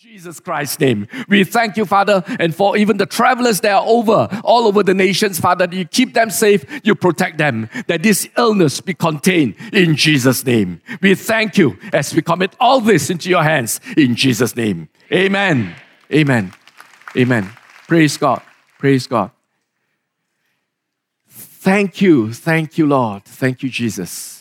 Jesus Christ's name. We thank you, Father, and for even the travelers that are over, all over the nations, Father, you keep them safe, you protect them, that this illness be contained in Jesus' name. We thank you as we commit all this into your hands in Jesus' name. Amen. Amen. Amen. Praise God. Praise God. Thank you. Thank you, Lord. Thank you, Jesus.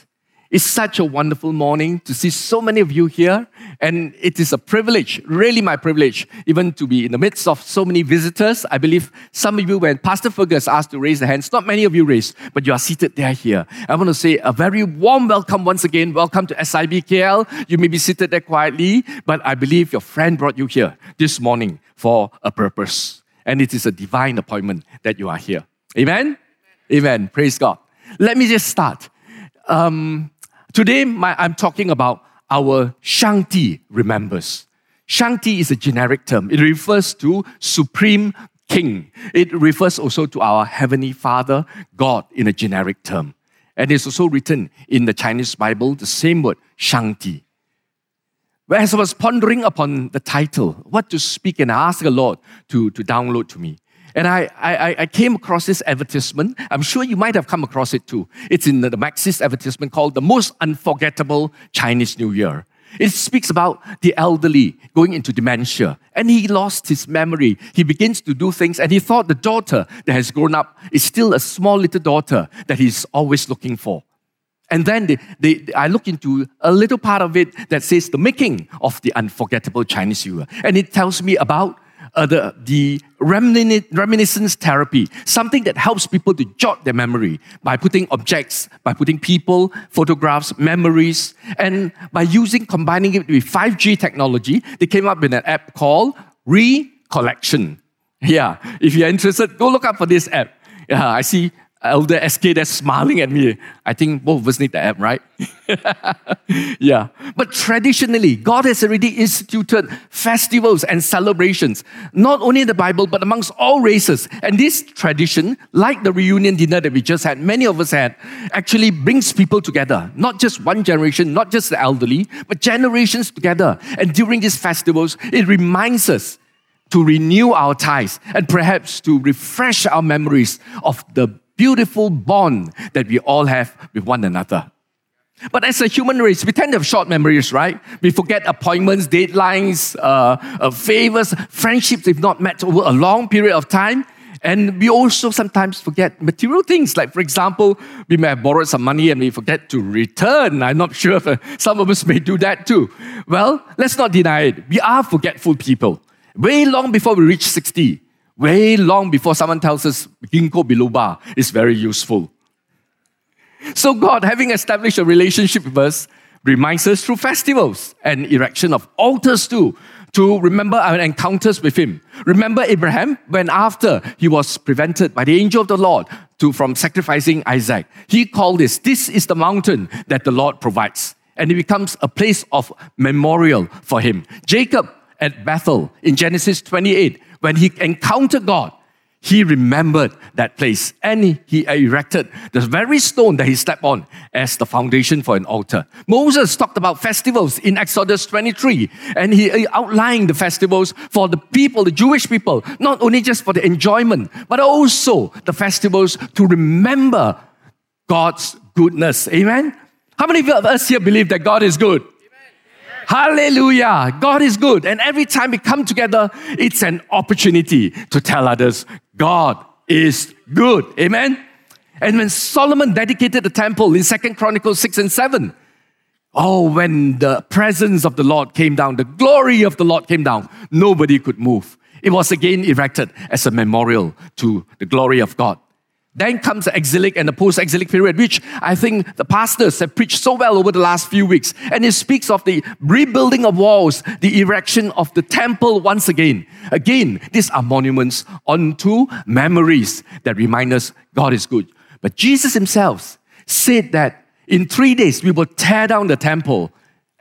It's such a wonderful morning to see so many of you here, and it is a privilege, really my privilege, even to be in the midst of so many visitors. I believe some of you, when Pastor Fergus asked to raise the hands, not many of you raised, but you are seated there here. I want to say a very warm welcome once again. Welcome to SIBKL. You may be seated there quietly, but I believe your friend brought you here this morning for a purpose, and it is a divine appointment that you are here. Amen. Amen. Praise God. Let me just start. Um, Today, my, I'm talking about our Shangti remembers. Shangti is a generic term. It refers to supreme king. It refers also to our heavenly father, God, in a generic term. And it's also written in the Chinese Bible, the same word, Shangti. But as I was pondering upon the title, what to speak, and I asked the Lord to, to download to me. And I, I, I came across this advertisement. I'm sure you might have come across it too. It's in the, the Maxis advertisement called The Most Unforgettable Chinese New Year. It speaks about the elderly going into dementia and he lost his memory. He begins to do things and he thought the daughter that has grown up is still a small little daughter that he's always looking for. And then they, they, I look into a little part of it that says the making of the unforgettable Chinese New Year. And it tells me about uh, the, the reminiscence therapy, something that helps people to jot their memory by putting objects, by putting people, photographs, memories, and by using, combining it with 5G technology, they came up with an app called Recollection. Yeah, if you're interested, go look up for this app. Yeah, I see Elder SK that's smiling at me. I think both of us need the app, right? yeah. But traditionally, God has already instituted festivals and celebrations, not only in the Bible, but amongst all races. And this tradition, like the reunion dinner that we just had, many of us had, actually brings people together. Not just one generation, not just the elderly, but generations together. And during these festivals, it reminds us to renew our ties and perhaps to refresh our memories of the beautiful bond that we all have with one another. But as a human race, we tend to have short memories, right? We forget appointments, deadlines, uh, uh, favors, friendships if not met over a long period of time. And we also sometimes forget material things. Like, for example, we may have borrowed some money and we forget to return. I'm not sure if uh, some of us may do that too. Well, let's not deny it. We are forgetful people. Way long before we reach 60, way long before someone tells us ginkgo biloba is very useful. So God, having established a relationship with us, reminds us through festivals and erection of altars too, to remember our encounters with Him. Remember Abraham when after he was prevented by the angel of the Lord to, from sacrificing Isaac, he called this, this is the mountain that the Lord provides. And it becomes a place of memorial for him. Jacob at Bethel in Genesis 28 when he encountered God, he remembered that place and he erected the very stone that he stepped on as the foundation for an altar. Moses talked about festivals in Exodus 23 and he outlined the festivals for the people, the Jewish people, not only just for the enjoyment, but also the festivals to remember God's goodness. Amen? How many of us here believe that God is good? Hallelujah. God is good. And every time we come together, it's an opportunity to tell others God is good. Amen. And when Solomon dedicated the temple in Second Chronicles 6 and 7, oh, when the presence of the Lord came down, the glory of the Lord came down, nobody could move. It was again erected as a memorial to the glory of God. Then comes the exilic and the post exilic period, which I think the pastors have preached so well over the last few weeks. And it speaks of the rebuilding of walls, the erection of the temple once again. Again, these are monuments unto memories that remind us God is good. But Jesus himself said that in three days we will tear down the temple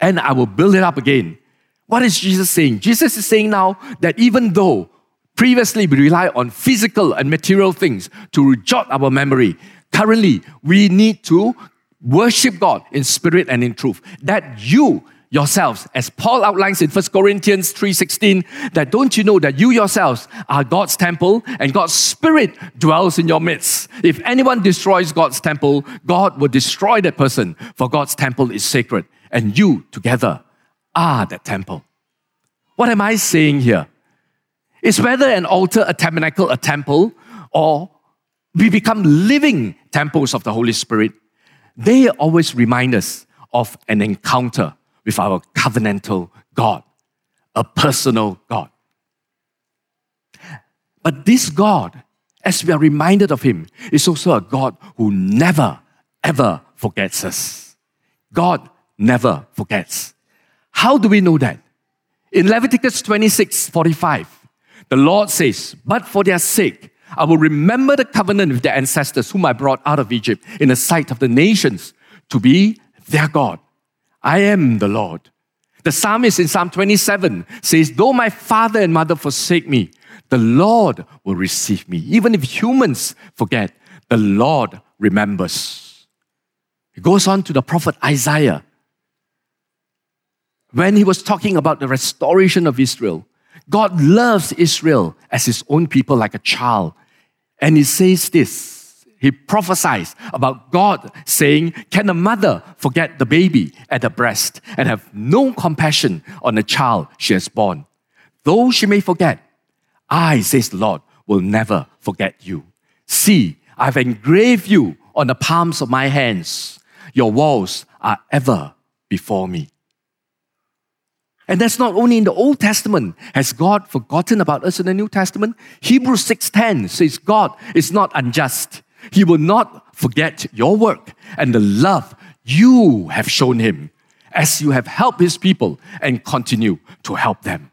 and I will build it up again. What is Jesus saying? Jesus is saying now that even though Previously, we rely on physical and material things to jot our memory. Currently, we need to worship God in spirit and in truth. That you yourselves, as Paul outlines in 1 Corinthians 3:16, that don't you know that you yourselves are God's temple and God's spirit dwells in your midst. If anyone destroys God's temple, God will destroy that person, for God's temple is sacred, and you together are that temple. What am I saying here? Is whether an altar, a tabernacle, a temple, or we become living temples of the Holy Spirit, they always remind us of an encounter with our covenantal God, a personal God. But this God, as we are reminded of Him, is also a God who never, ever forgets us. God never forgets. How do we know that? In Leviticus 26 45, the Lord says, But for their sake, I will remember the covenant with their ancestors, whom I brought out of Egypt in the sight of the nations, to be their God. I am the Lord. The psalmist in Psalm 27 says, Though my father and mother forsake me, the Lord will receive me. Even if humans forget, the Lord remembers. He goes on to the prophet Isaiah. When he was talking about the restoration of Israel, God loves Israel as his own people like a child. And he says this he prophesies about God saying, Can a mother forget the baby at the breast and have no compassion on the child she has born? Though she may forget, I, says the Lord, will never forget you. See, I've engraved you on the palms of my hands. Your walls are ever before me. And that's not only in the Old Testament. Has God forgotten about us in the New Testament? Hebrews 6:10 says God is not unjust. He will not forget your work and the love you have shown him as you have helped his people and continue to help them.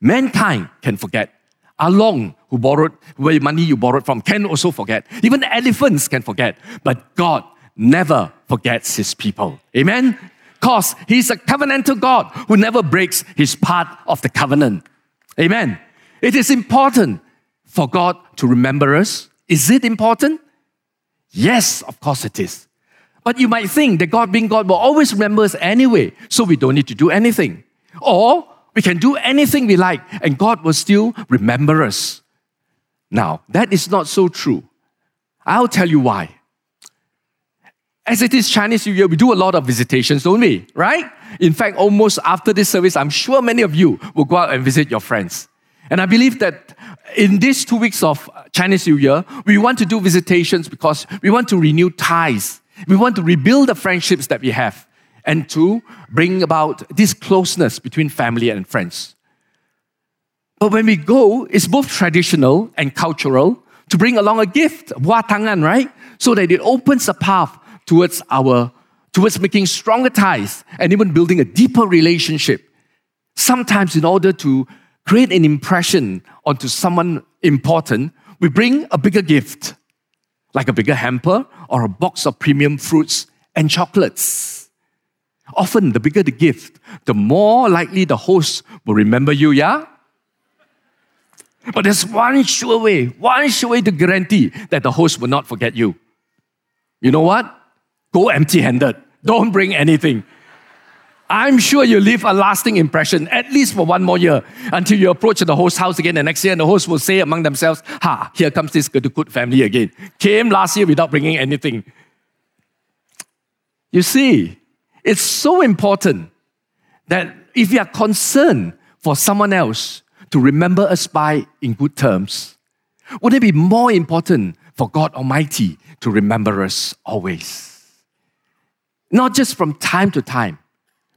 Mankind can forget. Along, who borrowed where money you borrowed from, can also forget. Even elephants can forget. But God never forgets his people. Amen? Because he's a covenantal God who never breaks his part of the covenant. Amen. It is important for God to remember us is it important? Yes, of course it is. But you might think that God, being God, will always remember us anyway, so we don't need to do anything. Or we can do anything we like, and God will still remember us. Now, that is not so true. I'll tell you why. As it is Chinese New Year, we do a lot of visitations, don't we? Right? In fact, almost after this service, I'm sure many of you will go out and visit your friends. And I believe that in these two weeks of Chinese New Year, we want to do visitations because we want to renew ties. We want to rebuild the friendships that we have and to bring about this closeness between family and friends. But when we go, it's both traditional and cultural to bring along a gift, tangan, right? So that it opens a path towards our towards making stronger ties and even building a deeper relationship. Sometimes in order to create an impression onto someone important, we bring a bigger gift, like a bigger hamper or a box of premium fruits and chocolates. Often, the bigger the gift, the more likely the host will remember you, yeah? But there's one sure way, one sure way to guarantee that the host will not forget you. You know what? Go empty handed. Don't bring anything. I'm sure you leave a lasting impression, at least for one more year, until you approach the host house again the next year, and the host will say among themselves, Ha, here comes this good, good family again. Came last year without bringing anything. You see, it's so important that if you are concerned for someone else to remember us by in good terms, wouldn't it be more important for God Almighty to remember us always? Not just from time to time,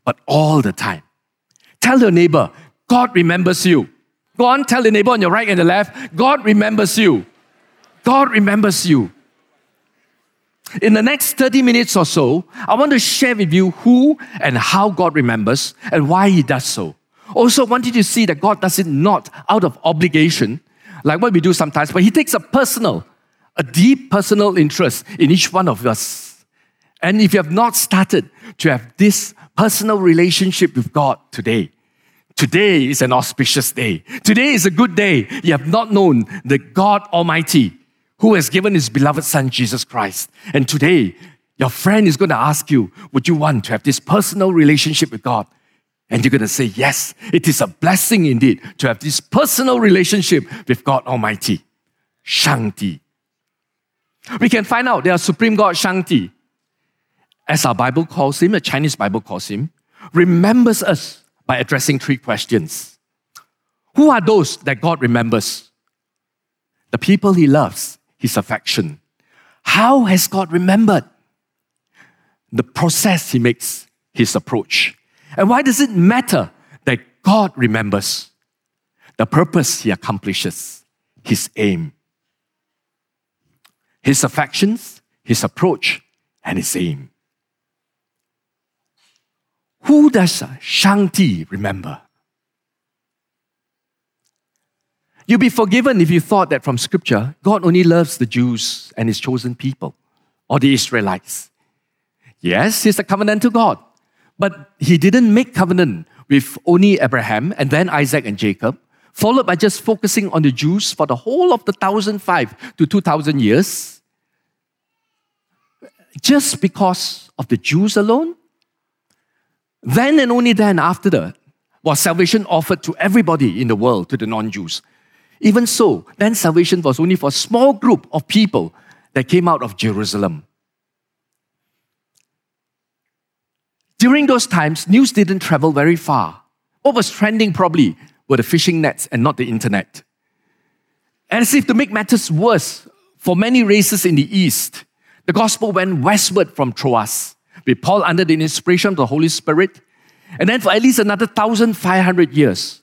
but all the time. Tell your neighbor, God remembers you. Go on, tell the neighbor on your right and the left, God remembers you. God remembers you. In the next 30 minutes or so, I want to share with you who and how God remembers and why He does so. Also, I want you to see that God does it not out of obligation, like what we do sometimes, but He takes a personal, a deep personal interest in each one of us. And if you have not started to have this personal relationship with God today. Today is an auspicious day. Today is a good day. You have not known the God Almighty who has given His beloved Son, Jesus Christ. And today Your friend is going to ask you, Would you want to have this personal relationship with God? And you're going to say, Yes, it is a blessing indeed to have this personal relationship with God Almighty. Shangti. We can find out there are supreme God, Shangti, as our Bible calls him, the Chinese Bible calls him, remembers us by addressing three questions. Who are those that God remembers? The people he loves, his affection. How has God remembered? The process he makes, his approach. And why does it matter that God remembers? The purpose he accomplishes, his aim. His affections, his approach, and his aim. Who does Shangti remember? You'll be forgiven if you thought that from Scripture, God only loves the Jews and His chosen people, or the Israelites. Yes, He's a covenantal God, but He didn't make covenant with only Abraham and then Isaac and Jacob, followed by just focusing on the Jews for the whole of the 1005 to 2000 years. Just because of the Jews alone? Then and only then, after that, was salvation offered to everybody in the world, to the non Jews. Even so, then salvation was only for a small group of people that came out of Jerusalem. During those times, news didn't travel very far. What was trending probably were the fishing nets and not the internet. And as if to make matters worse, for many races in the East, the gospel went westward from Troas with Paul under the inspiration of the Holy Spirit. And then for at least another 1,500 years,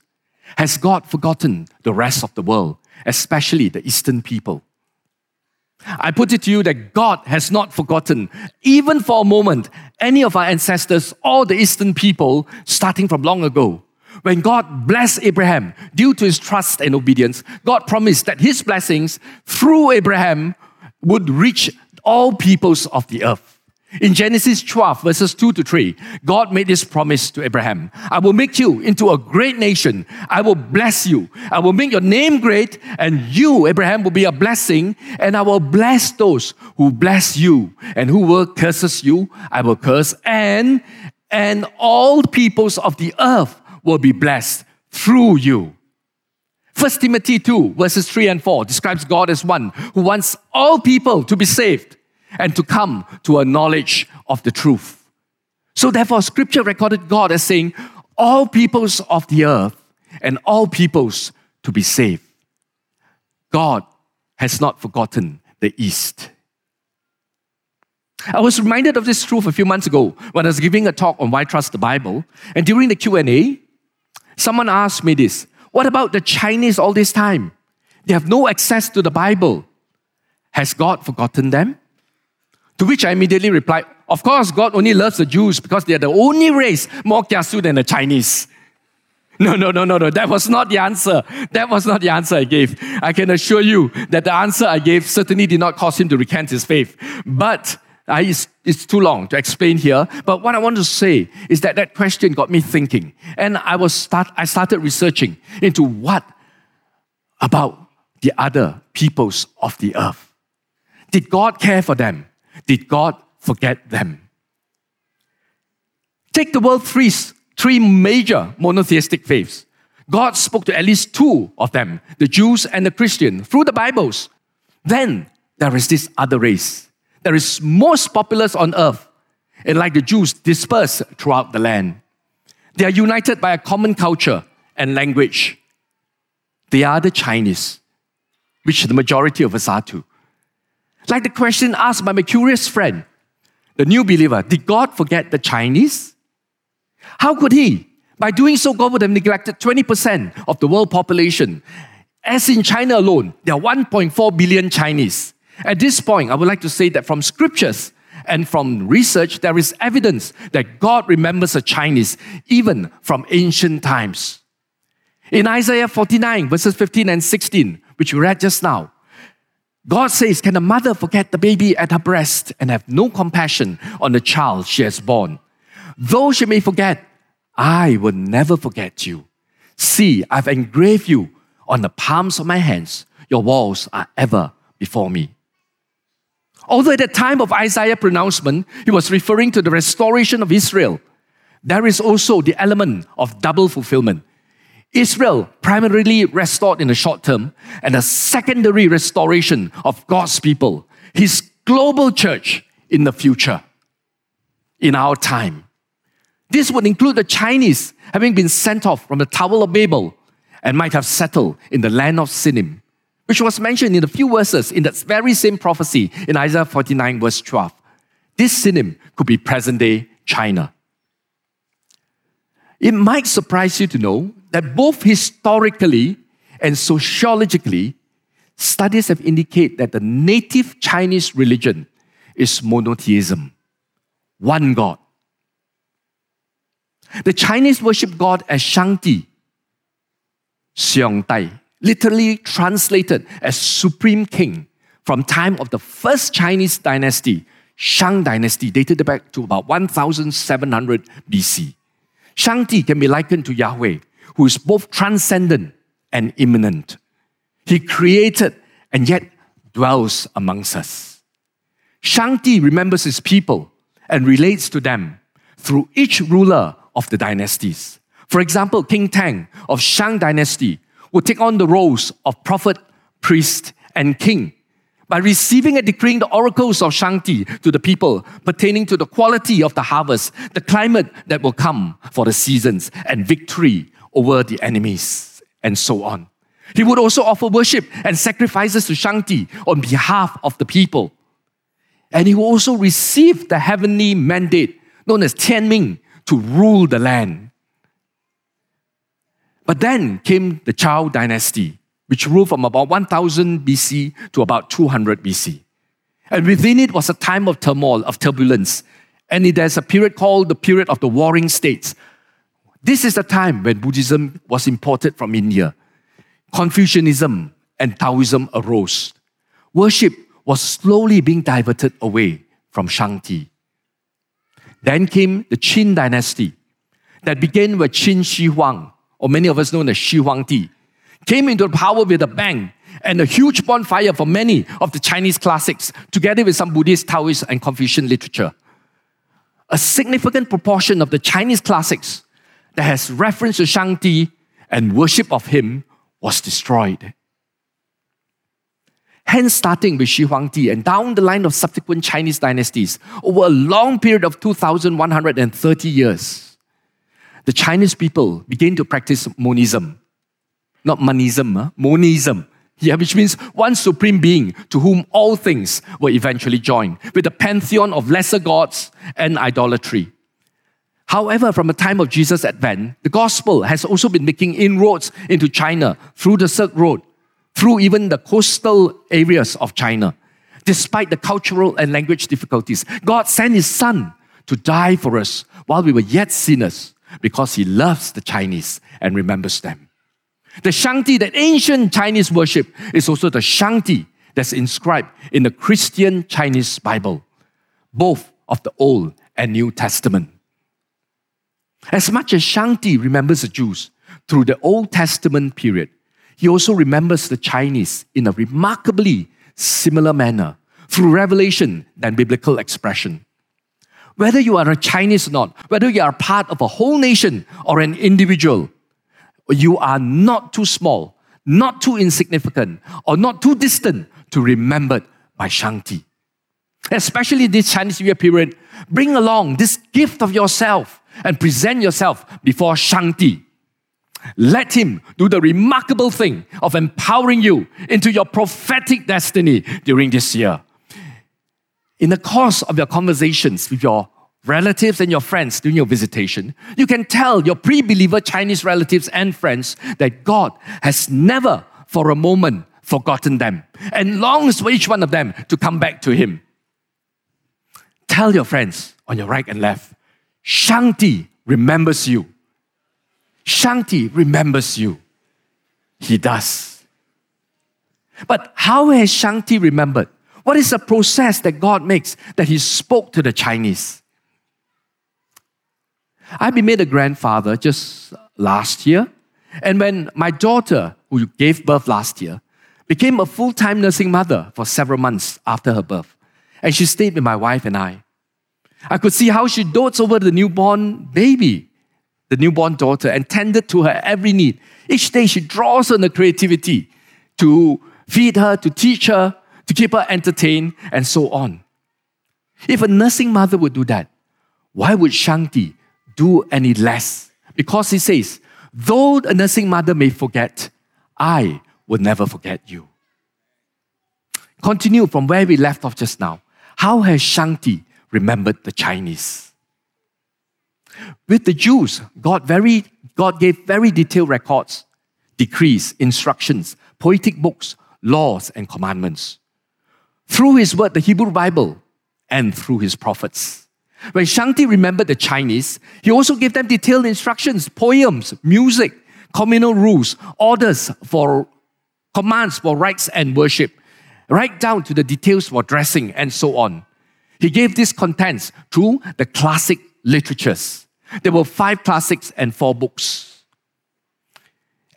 has God forgotten the rest of the world, especially the Eastern people? I put it to you that God has not forgotten, even for a moment, any of our ancestors or the Eastern people starting from long ago. When God blessed Abraham due to his trust and obedience, God promised that his blessings through Abraham would reach all peoples of the earth. In Genesis 12, verses 2 to 3, God made this promise to Abraham I will make you into a great nation. I will bless you. I will make your name great, and you, Abraham, will be a blessing. And I will bless those who bless you, and who will curses you, I will curse. And, and all peoples of the earth will be blessed through you. 1 Timothy 2, verses 3 and 4 describes God as one who wants all people to be saved and to come to a knowledge of the truth. So, therefore, scripture recorded God as saying, All peoples of the earth and all peoples to be saved. God has not forgotten the East. I was reminded of this truth a few months ago when I was giving a talk on why trust the Bible. And during the Q&A, someone asked me this, what about the Chinese all this time? They have no access to the Bible. Has God forgotten them? To which I immediately replied, Of course, God only loves the Jews because they are the only race more kiasu than the Chinese. No, no, no, no, no. That was not the answer. That was not the answer I gave. I can assure you that the answer I gave certainly did not cause him to recant his faith. But uh, it's, it's too long to explain here. But what I want to say is that that question got me thinking. And I, was start, I started researching into what about the other peoples of the earth. Did God care for them? Did God forget them? Take the world three, three major monotheistic faiths. God spoke to at least two of them, the Jews and the Christian, through the Bibles. Then there is this other race that is most populous on earth, and like the Jews, dispersed throughout the land. They are united by a common culture and language. They are the Chinese, which the majority of us are too. Like the question asked by my curious friend, the new believer Did God forget the Chinese? How could He? By doing so, God would have neglected 20% of the world population. As in China alone, there are 1.4 billion Chinese. At this point, I would like to say that from scriptures and from research, there is evidence that God remembers the Chinese even from ancient times. In Isaiah 49, verses 15 and 16, which we read just now, God says, Can a mother forget the baby at her breast and have no compassion on the child she has born? Though she may forget, I will never forget you. See, I've engraved you on the palms of my hands. Your walls are ever before me. Although at the time of Isaiah's pronouncement, he was referring to the restoration of Israel, there is also the element of double fulfillment. Israel primarily restored in the short term, and a secondary restoration of God's people, his global church in the future, in our time. This would include the Chinese having been sent off from the Tower of Babel and might have settled in the land of Sinim, which was mentioned in a few verses in that very same prophecy in Isaiah 49, verse 12. This Sinim could be present day China. It might surprise you to know that both historically and sociologically, studies have indicated that the native Chinese religion is monotheism, one God. The Chinese worship God as Shangdi, Xiong Tai, literally translated as supreme king from time of the first Chinese dynasty, Shang dynasty, dated back to about 1700 BC. Shangdi can be likened to Yahweh, who is both transcendent and immanent. He created and yet dwells amongst us. Shangdi remembers his people and relates to them through each ruler of the dynasties. For example, King Tang of Shang dynasty would take on the roles of prophet, priest, and king by receiving and decreeing the oracles of Shangdi to the people pertaining to the quality of the harvest, the climate that will come for the seasons, and victory over the enemies, and so on. He would also offer worship and sacrifices to Shangdi on behalf of the people. And he would also receive the heavenly mandate known as Tianming to rule the land. But then came the Zhou dynasty, which ruled from about 1000 BC to about 200 BC. And within it was a time of turmoil, of turbulence. And there's a period called the period of the warring states. This is the time when Buddhism was imported from India. Confucianism and Taoism arose. Worship was slowly being diverted away from Shangdi. Then came the Qin dynasty that began with Qin Shi Huang, or many of us know as Shi Huangdi, came into power with a bang and a huge bonfire for many of the Chinese classics, together with some Buddhist, Taoist, and Confucian literature. A significant proportion of the Chinese classics that has reference to Shangdi and worship of him was destroyed. Hence, starting with Shi Huangdi and down the line of subsequent Chinese dynasties over a long period of 2,130 years, the Chinese people began to practice monism. Not monism, huh? monism. Yeah, which means one supreme being to whom all things were eventually joined, with a pantheon of lesser gods and idolatry. However, from the time of Jesus' advent, the gospel has also been making inroads into China through the Silk Road, through even the coastal areas of China. Despite the cultural and language difficulties, God sent His Son to die for us while we were yet sinners because He loves the Chinese and remembers them. The Shangdi that ancient Chinese worship is also the Shangdi that's inscribed in the Christian Chinese Bible, both of the Old and New Testament. As much as Shangdi remembers the Jews through the Old Testament period, he also remembers the Chinese in a remarkably similar manner through revelation than biblical expression. Whether you are a Chinese or not, whether you are part of a whole nation or an individual, you are not too small, not too insignificant, or not too distant to remembered by Shangdi. Especially this Chinese New Year period, bring along this gift of yourself and present yourself before Shangdi. Let him do the remarkable thing of empowering you into your prophetic destiny during this year. In the course of your conversations with your relatives and your friends during your visitation, you can tell your pre believer Chinese relatives and friends that God has never for a moment forgotten them and longs for each one of them to come back to Him. Tell your friends on your right and left, Shangdi remembers you. Shangdi remembers you. He does. But how has Shangdi remembered? What is the process that God makes that He spoke to the Chinese? I've been made a grandfather just last year. And when my daughter, who gave birth last year, became a full time nursing mother for several months after her birth. and she stayed with my wife and I. I could see how she dotes over the newborn baby, the newborn daughter, and tended to her every need. Each day she draws on the creativity to feed her, to teach her, to keep her entertained, and so on. If a nursing mother would do that, why would Shangdi do any less? Because he says, though a nursing mother may forget, I will never forget you. Continue from where we left off just now. How has Shangdi remembered the Chinese? With the Jews, God, very, God gave very detailed records, decrees, instructions, poetic books, laws, and commandments. Through his word, the Hebrew Bible, and through his prophets. When Shangdi remembered the Chinese, he also gave them detailed instructions, poems, music, communal rules, orders for commands for rites and worship, right down to the details for dressing and so on. He gave these contents through the classic literatures. There were five classics and four books.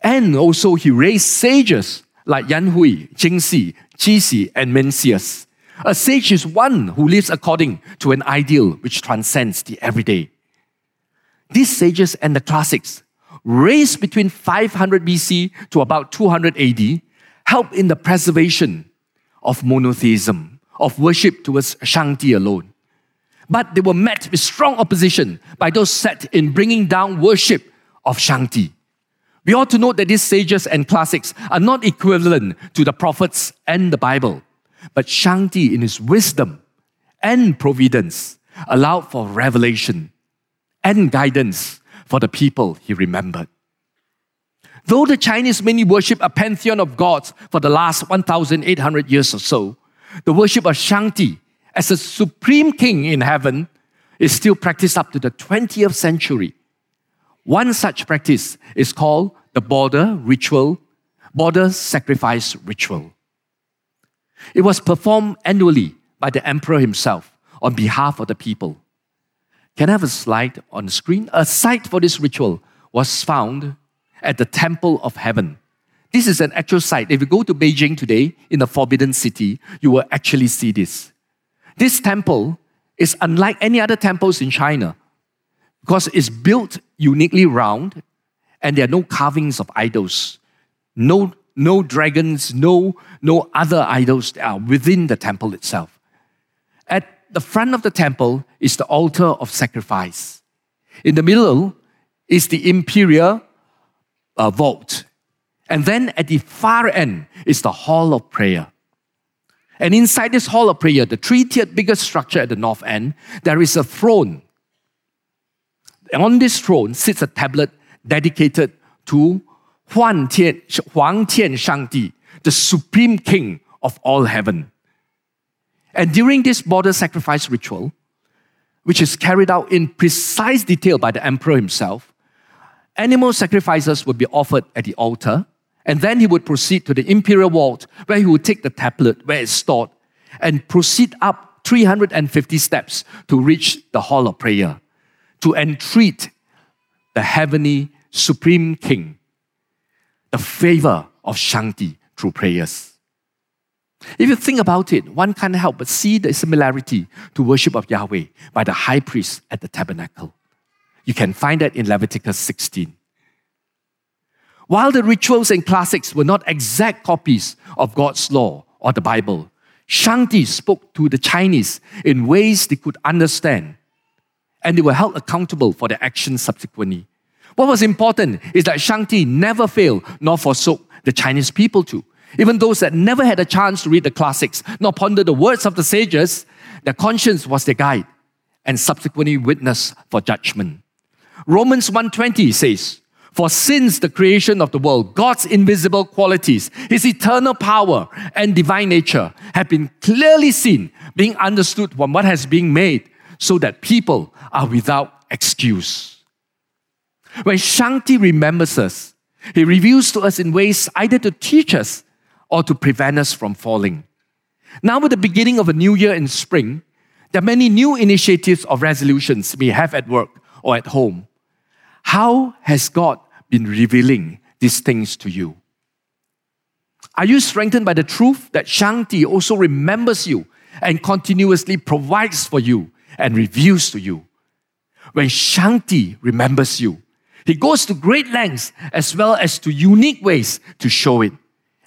And also, he raised sages like Yan Hui, Jing Si, Zisi, and Mencius a sage is one who lives according to an ideal which transcends the everyday. These sages and the classics, raised between 500 BC to about 200 AD, help in the preservation of monotheism, of worship towards Shangti alone. But they were met with strong opposition by those set in bringing down worship of Shangti. We ought to note that these sages and classics are not equivalent to the prophets and the Bible. But Shangti, in his wisdom and providence, allowed for revelation and guidance for the people he remembered. Though the Chinese mainly worship a pantheon of gods for the last 1,800 years or so, the worship of Shangti as a supreme king in heaven is still practiced up to the 20th century. One such practice is called the border ritual, border sacrifice ritual. It was performed annually by the emperor himself on behalf of the people. Can I have a slide on the screen? A site for this ritual was found at the Temple of Heaven. This is an actual site. If you go to Beijing today, in the Forbidden City, you will actually see this. This temple is unlike any other temples in China because it's built uniquely round and there are no carvings of idols, no no dragons, no, no other idols that are within the temple itself. At the front of the temple is the altar of sacrifice. In the middle is the imperial uh, vault. And then at the far end is the hall of prayer. And inside this hall of prayer, the three tiered biggest structure at the north end, there is a throne. And On this throne sits a tablet dedicated to Huang Tian, Huang Tian Shangdi, the supreme king of all heaven. And during this border sacrifice ritual, which is carried out in precise detail by the emperor himself, animal sacrifices would be offered at the altar, and then he would proceed to the imperial vault where he would take the tablet where it's stored and proceed up 350 steps to reach the hall of prayer to entreat the heavenly supreme king the favor of Shangti through prayers. If you think about it, one can't help but see the similarity to worship of Yahweh by the high priest at the tabernacle. You can find that in Leviticus 16. While the rituals and classics were not exact copies of God's law or the Bible, Shangti spoke to the Chinese in ways they could understand, and they were held accountable for their actions subsequently. What was important is that Shangti never failed nor forsook the Chinese people to. Even those that never had a chance to read the classics nor ponder the words of the sages, their conscience was their guide and subsequently witness for judgment. Romans 1:20 says, "For since the creation of the world, God's invisible qualities, his eternal power and divine nature have been clearly seen, being understood from what has been made, so that people are without excuse." When Shangti remembers us, he reveals to us in ways either to teach us or to prevent us from falling. Now, with the beginning of a new year in spring, there are many new initiatives or resolutions we have at work or at home. How has God been revealing these things to you? Are you strengthened by the truth that Shangti also remembers you and continuously provides for you and reveals to you. When Shangti remembers you, he goes to great lengths as well as to unique ways to show it.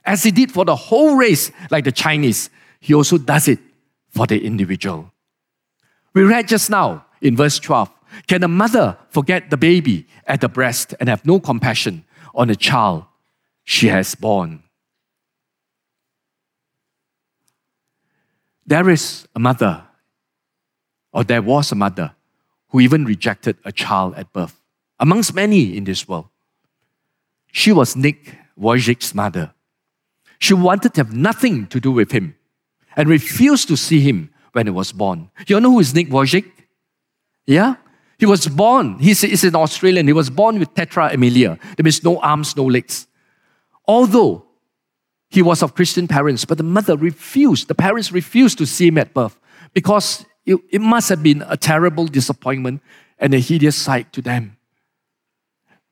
As he did for the whole race, like the Chinese, he also does it for the individual. We read just now in verse 12 Can a mother forget the baby at the breast and have no compassion on the child she has born? There is a mother, or there was a mother, who even rejected a child at birth, amongst many in this world. She was Nick Vujicic's mother. She wanted to have nothing to do with him and refused to see him when he was born. You know who is Nick Wojcik? Yeah? He was born, he's, he's an Australian, he was born with tetra amelia. That means no arms, no legs. Although he was of Christian parents, but the mother refused, the parents refused to see him at birth because it, it must have been a terrible disappointment and a hideous sight to them.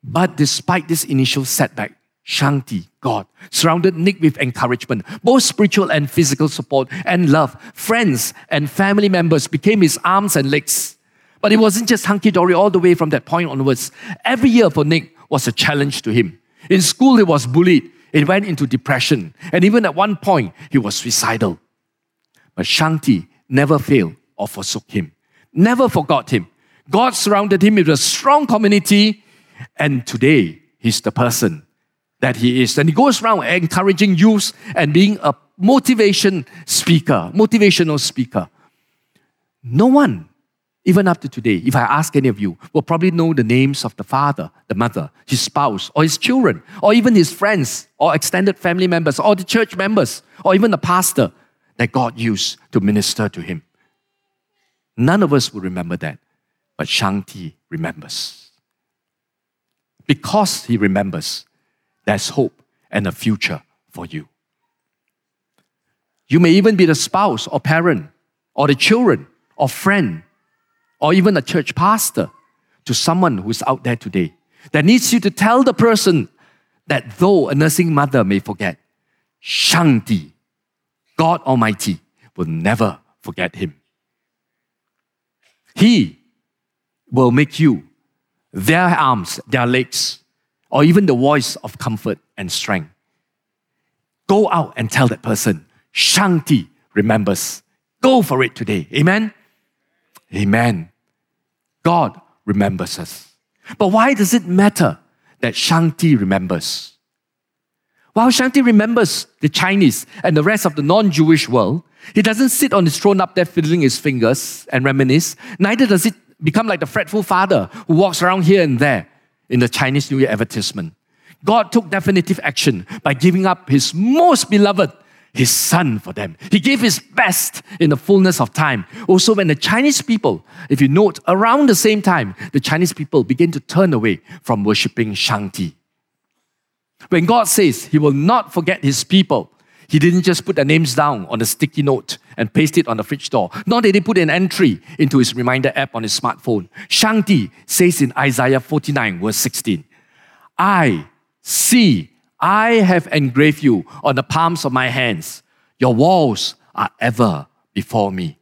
But despite this initial setback, Shangti, God, surrounded Nick with encouragement, both spiritual and physical support and love. Friends and family members became his arms and legs. But it wasn't just hunky dory all the way from that point onwards. Every year for Nick was a challenge to him. In school, he was bullied. He went into depression. And even at one point, he was suicidal. But Shangti never failed or forsook him, never forgot him. God surrounded him with a strong community. And today, he's the person that he is. And he goes around encouraging youth and being a motivation speaker, motivational speaker. No one, even up to today, if I ask any of you, will probably know the names of the father, the mother, his spouse, or his children, or even his friends, or extended family members, or the church members, or even the pastor that God used to minister to him. None of us will remember that, but Shangti remembers. Because he remembers, there's hope and a future for you. You may even be the spouse or parent or the children or friend or even a church pastor to someone who's out there today that needs you to tell the person that though a nursing mother may forget, Shangti, God Almighty, will never forget him. He will make you their arms, their legs, or even the voice of comfort and strength. Go out and tell that person, Shangti remembers. Go for it today. Amen? Amen. God remembers us. But why does it matter that Shangti remembers? While Shangti remembers the Chinese and the rest of the non Jewish world, he doesn't sit on his throne up there fiddling his fingers and reminisce. Neither does it become like the fretful father who walks around here and there in the Chinese New Year advertisement. God took definitive action by giving up his most beloved, his son, for them. He gave his best in the fullness of time. Also, when the Chinese people, if you note, around the same time, the Chinese people begin to turn away from worshipping Shangti. When God says he will not forget his people, he didn't just put their names down on a sticky note and paste it on the fridge door, nor did he put an entry into his reminder app on his smartphone. Shangti says in Isaiah 49, verse 16, I see, I have engraved you on the palms of my hands. Your walls are ever before me.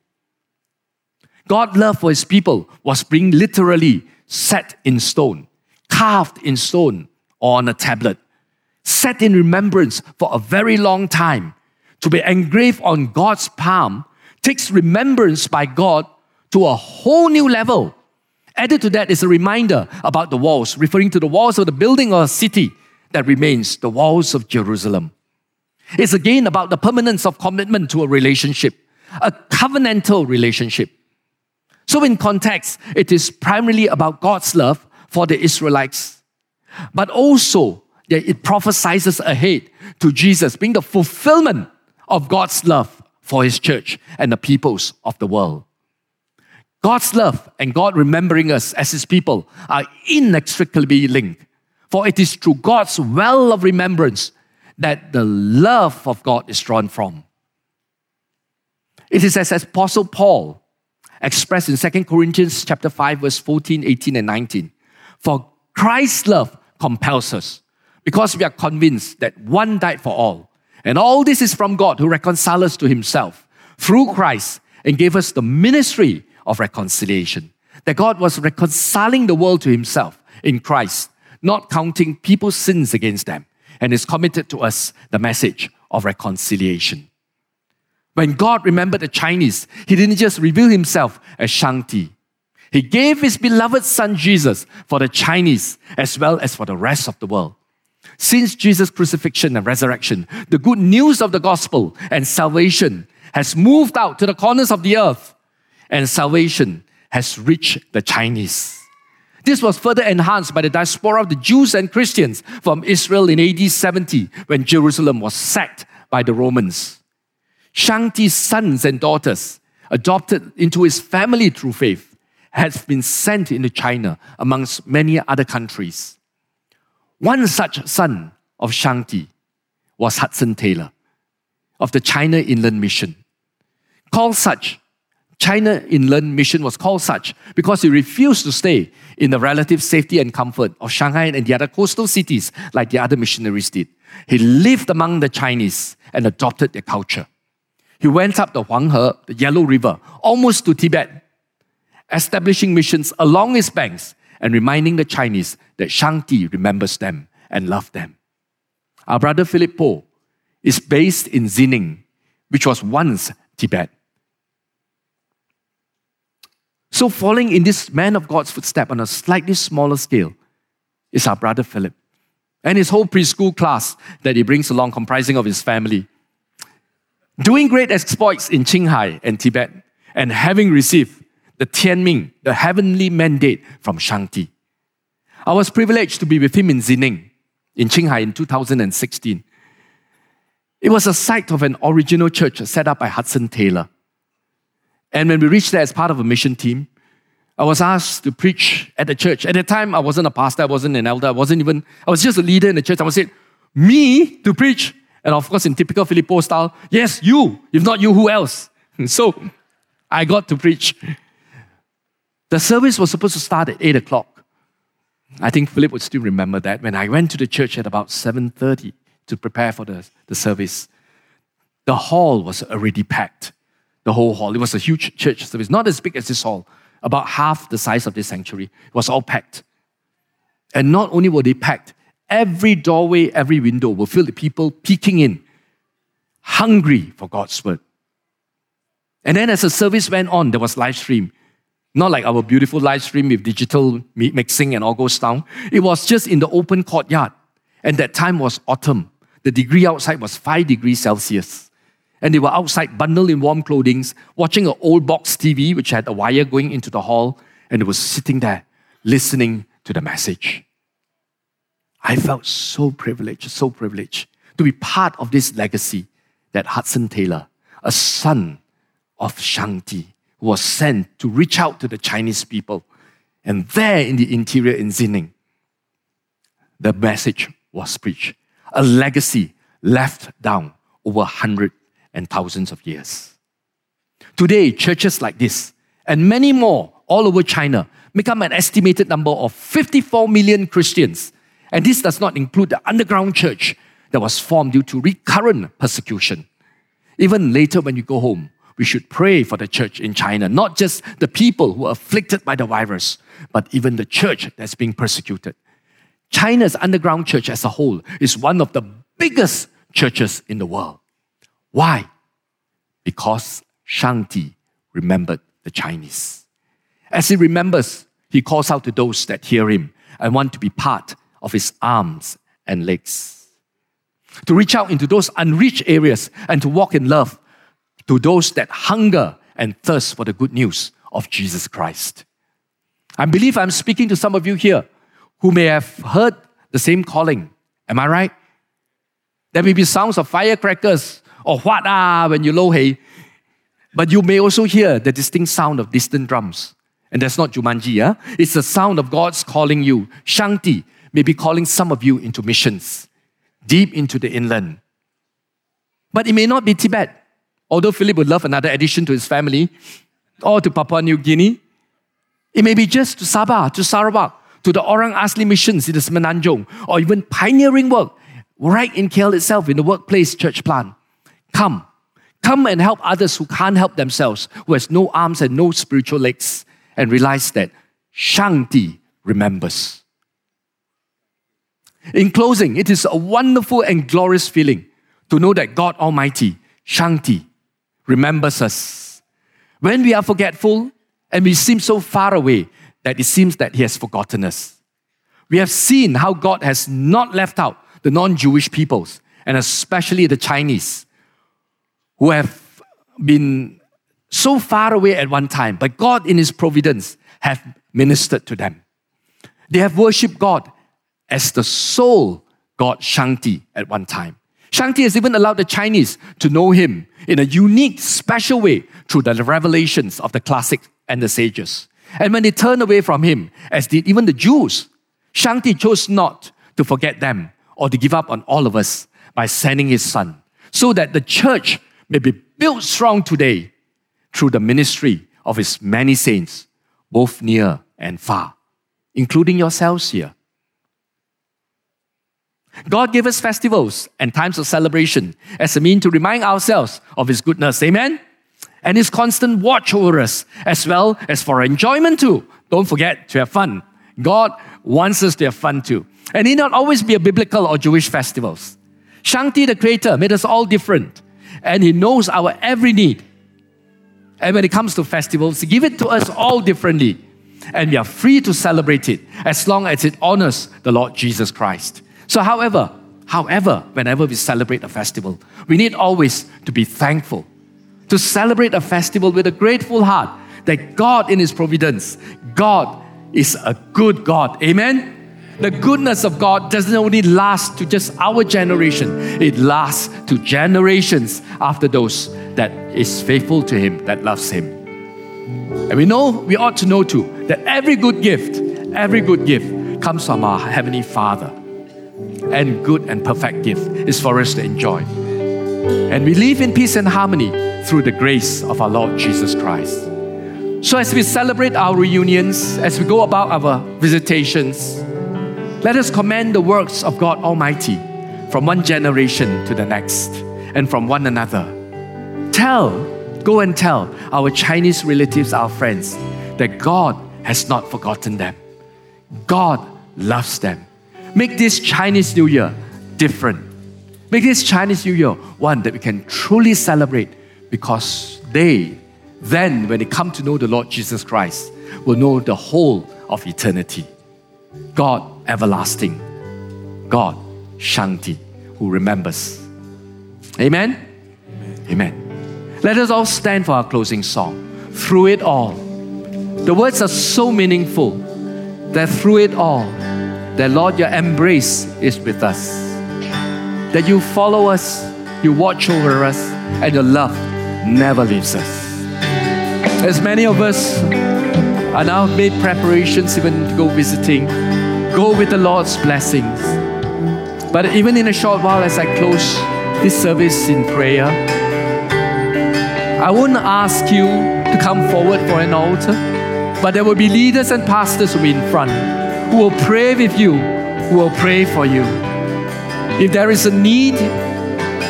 God's love for his people was being literally set in stone, carved in stone or on a tablet set in remembrance for a very long time, to be engraved on God's palm, takes remembrance by God to a whole new level. Added to that is a reminder about the walls, referring to the walls of the building or city that remains, the walls of Jerusalem. It's again about the permanence of commitment to a relationship, a covenantal relationship. So, in context, it is primarily about God's love for the Israelites, but also that it prophesies ahead to Jesus being the fulfillment of God's love for his church and the peoples of the world. God's love and God remembering us as his people are inextricably linked. For it is through God's well of remembrance that the love of God is drawn from. It is as Apostle Paul expressed in 2 Corinthians chapter 5, verse 14, 18, and 19. For Christ's love compels us because we are convinced that one died for all. And all this is from God who reconciled us to himself through Christ and gave us the ministry of reconciliation. That God was reconciling the world to himself in Christ, not counting people's sins against them, and is committed to us the message of reconciliation. When God remembered the Chinese, He didn't just reveal Himself as Shang-Ti. He gave His beloved Son Jesus for the Chinese as well as for the rest of the world. Since Jesus' crucifixion and resurrection, the good news of the gospel and salvation has moved out to the corners of the earth, and salvation has reached the Chinese. This was further enhanced by the diaspora of the Jews and Christians from Israel in AD 70 when Jerusalem was sacked by the Romans. Shang-Ti's sons and daughters, adopted into his family through faith, has been sent into China amongst many other countries. One such son of Shang-Ti was Hudson Taylor of the China Inland Mission. Called such, China Inland Mission was called such because he refused to stay in the relative safety and comfort of Shanghai and the other coastal cities like the other missionaries did. He lived among the Chinese and adopted their culture. He went up the Huanghe, the Yellow River, almost to Tibet, establishing missions along its banks and reminding the Chinese that Shang-Ti remembers them and loves them. Our brother Philip Po is based in Xining, which was once Tibet. So, following in this man of God's footstep on a slightly smaller scale is our brother Philip and his whole preschool class that he brings along, comprising of his family. Doing great exploits in Qinghai and Tibet, and having received the Tianming, the heavenly mandate from Shang-Ti. I was privileged to be with him in Xining, in Qinghai in 2016. It was a site of an original church set up by Hudson Taylor. And when we reached there as part of a mission team, I was asked to preach at the church. At the time, I wasn't a pastor, I wasn't an elder, I wasn't even, I was just a leader in the church. I was said, me to preach. And of course, in typical Philip Po style, yes, you. If not you, who else? So I got to preach. The service was supposed to start at 8 o'clock. I think Philip would still remember that when I went to the church at about 7.30 to prepare for the, the service, the hall was already packed. The whole hall. It was a huge church service, not as big as this hall, about half the size of this sanctuary. It was all packed. And not only were they packed, every doorway, every window were filled with people peeking in, hungry for God's word. And then as the service went on, there was live stream. Not like our beautiful live stream with digital mixing and all goes down. It was just in the open courtyard. And that time was autumn. The degree outside was 5 degrees Celsius. And they were outside, bundled in warm clothing, watching an old box TV which had a wire going into the hall, and they were sitting there listening to the message. I felt so privileged, so privileged to be part of this legacy that Hudson Taylor, a son of Shang-Ti, was sent to reach out to the Chinese people. And there in the interior in Xining, the message was preached. A legacy left down over hundreds and thousands of years. Today, churches like this and many more all over China make up an estimated number of 54 million Christians. And this does not include the underground church that was formed due to recurrent persecution. Even later, when you go home, we should pray for the church in China, not just the people who are afflicted by the virus, but even the church that's being persecuted. China's underground church as a whole is one of the biggest churches in the world. Why? Because Shang-Ti remembered the Chinese. As he remembers, he calls out to those that hear him and want to be part of his arms and legs. To reach out into those unreached areas and to walk in love to those that hunger and thirst for the good news of Jesus Christ. I believe I'm speaking to some of you here who may have heard the same calling. Am I right? There may be sounds of firecrackers or what ah when you lo hei, but you may also hear the distinct sound of distant drums. And that's not Jumanji, yeah? It's the sound of God's calling you. Shang-Ti may be calling some of you into missions, deep into the inland. But it may not be Tibet. Although Philip would love another addition to his family, or to Papua New Guinea, it may be just to Sabah, to Sarawak, to the Orang Asli missions in the Semenanjung, or even pioneering work right in KL itself in the workplace church plant. Come, Come and help others who can't help themselves, who has no arms and no spiritual legs, and realize that Shangti remembers. In closing, it is a wonderful and glorious feeling to know that God Almighty, Shangti, remembers us. When we are forgetful and we seem so far away that it seems that He has forgotten us. We have seen how God has not left out the non Jewish peoples, and especially the Chinese, who have been so far away at one time, but God, in His providence, have ministered to them. They have worshipped God as the sole God Shangti at one time. Shangti has even allowed the Chinese to know him in a unique, special way through the revelations of the classics and the sages. And when they turned away from him, as did even the Jews, Shangti chose not to forget them or to give up on all of us by sending his son, so that the church may be built strong today through the ministry of his many saints, both near and far, including yourselves here. God gave us festivals and times of celebration as a mean to remind ourselves of His goodness. Amen? And His constant watch over us, as well as for enjoyment too. Don't forget to have fun. God wants us to have fun too. And it not always be a biblical or Jewish festivals. Shangti, the Creator, made us all different, and He knows our every need. And when it comes to festivals, He give it to us all differently. And we are free to celebrate it as long as it honors the Lord Jesus Christ. So, however, however, whenever we celebrate a festival, we need always to be thankful, to celebrate a festival with a grateful heart that God, in His providence, God is a good God. Amen? The goodness of God doesn't only last to just our generation, it lasts to generations after those that is faithful to Him, that loves Him. And we know, we ought to know too, that every good gift, every good gift comes from our Heavenly Father and good and perfect gift is for us to enjoy. And we live in peace and harmony through the grace of our Lord Jesus Christ. So, as we celebrate our reunions, as we go about our visitations, let us commend the works of God Almighty from one generation to the next and from one another. Tell, go and tell our Chinese relatives, our friends, that God has not forgotten them. God loves them. Make this Chinese New Year different. Make this Chinese New Year one that we can truly celebrate because they, then, when they come to know the Lord Jesus Christ, will know the whole of eternity. God everlasting, God Shangti, who remembers. Amen? Amen? Amen. Let us all stand for our closing song. Through it all, the words are so meaningful that through it all, that Lord, your embrace is with us. That you follow us, you watch over us, and your love never leaves us. As many of us are now made preparations even to go visiting, go with the Lord's blessings. But even in a short while, as I close this service in prayer, I won't ask you to come forward for an altar, but there will be leaders and pastors who will be in front who will pray with you, who will pray for you. If there is a need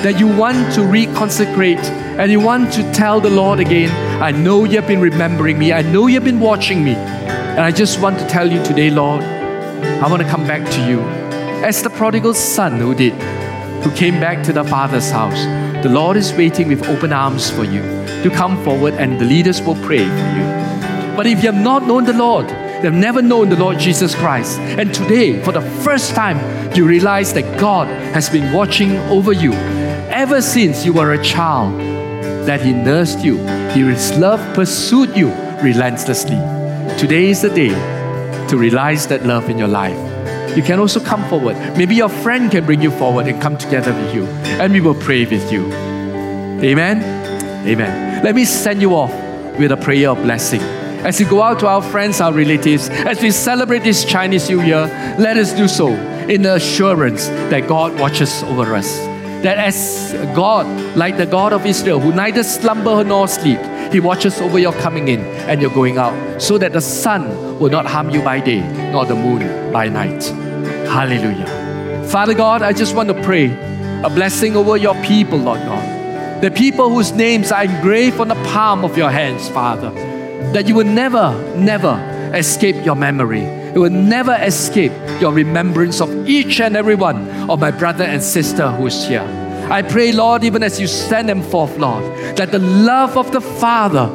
that you want to reconsecrate and you want to tell the Lord again, I know you've been remembering me, I know you've been watching me, and I just want to tell you today, Lord, I want to come back to you. As the prodigal son who did, who came back to the Father's house, the Lord is waiting with open arms for you to come forward and the leaders will pray for you. But if you have not known the Lord, They've never known the Lord Jesus Christ. And today, for the first time, you realize that God has been watching over you ever since you were a child, that He nursed you, His love pursued you relentlessly. Today is the day to realize that love in your life. You can also come forward. Maybe your friend can bring you forward and come together with you, and we will pray with you. Amen? Amen. Let me send you off with a prayer of blessing as we go out to our friends, our relatives, as we celebrate this Chinese New Year, let us do so in the assurance that God watches over us. That as God, like the God of Israel, who neither slumber nor sleep, He watches over your coming in and your going out, so that the sun will not harm you by day, nor the moon by night. Hallelujah. Father God, I just want to pray a blessing over your people, Lord God. the people whose names are engraved on the palm of your hands, Father, that you will never, never escape your memory. You will never escape your remembrance of each and every one of my brother and sister who is here. I pray, Lord, even as you send them forth, Lord, that the love of the Father,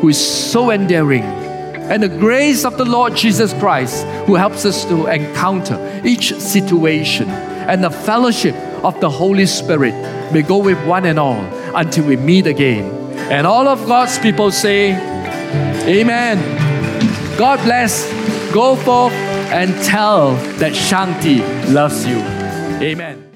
who is so endearing, and the grace of the Lord Jesus Christ, who helps us to encounter each situation, and the fellowship of the Holy Spirit may go with one and all until we meet again. And all of God's people say, Amen. God bless. Go forth and tell that Shangti loves you. Amen.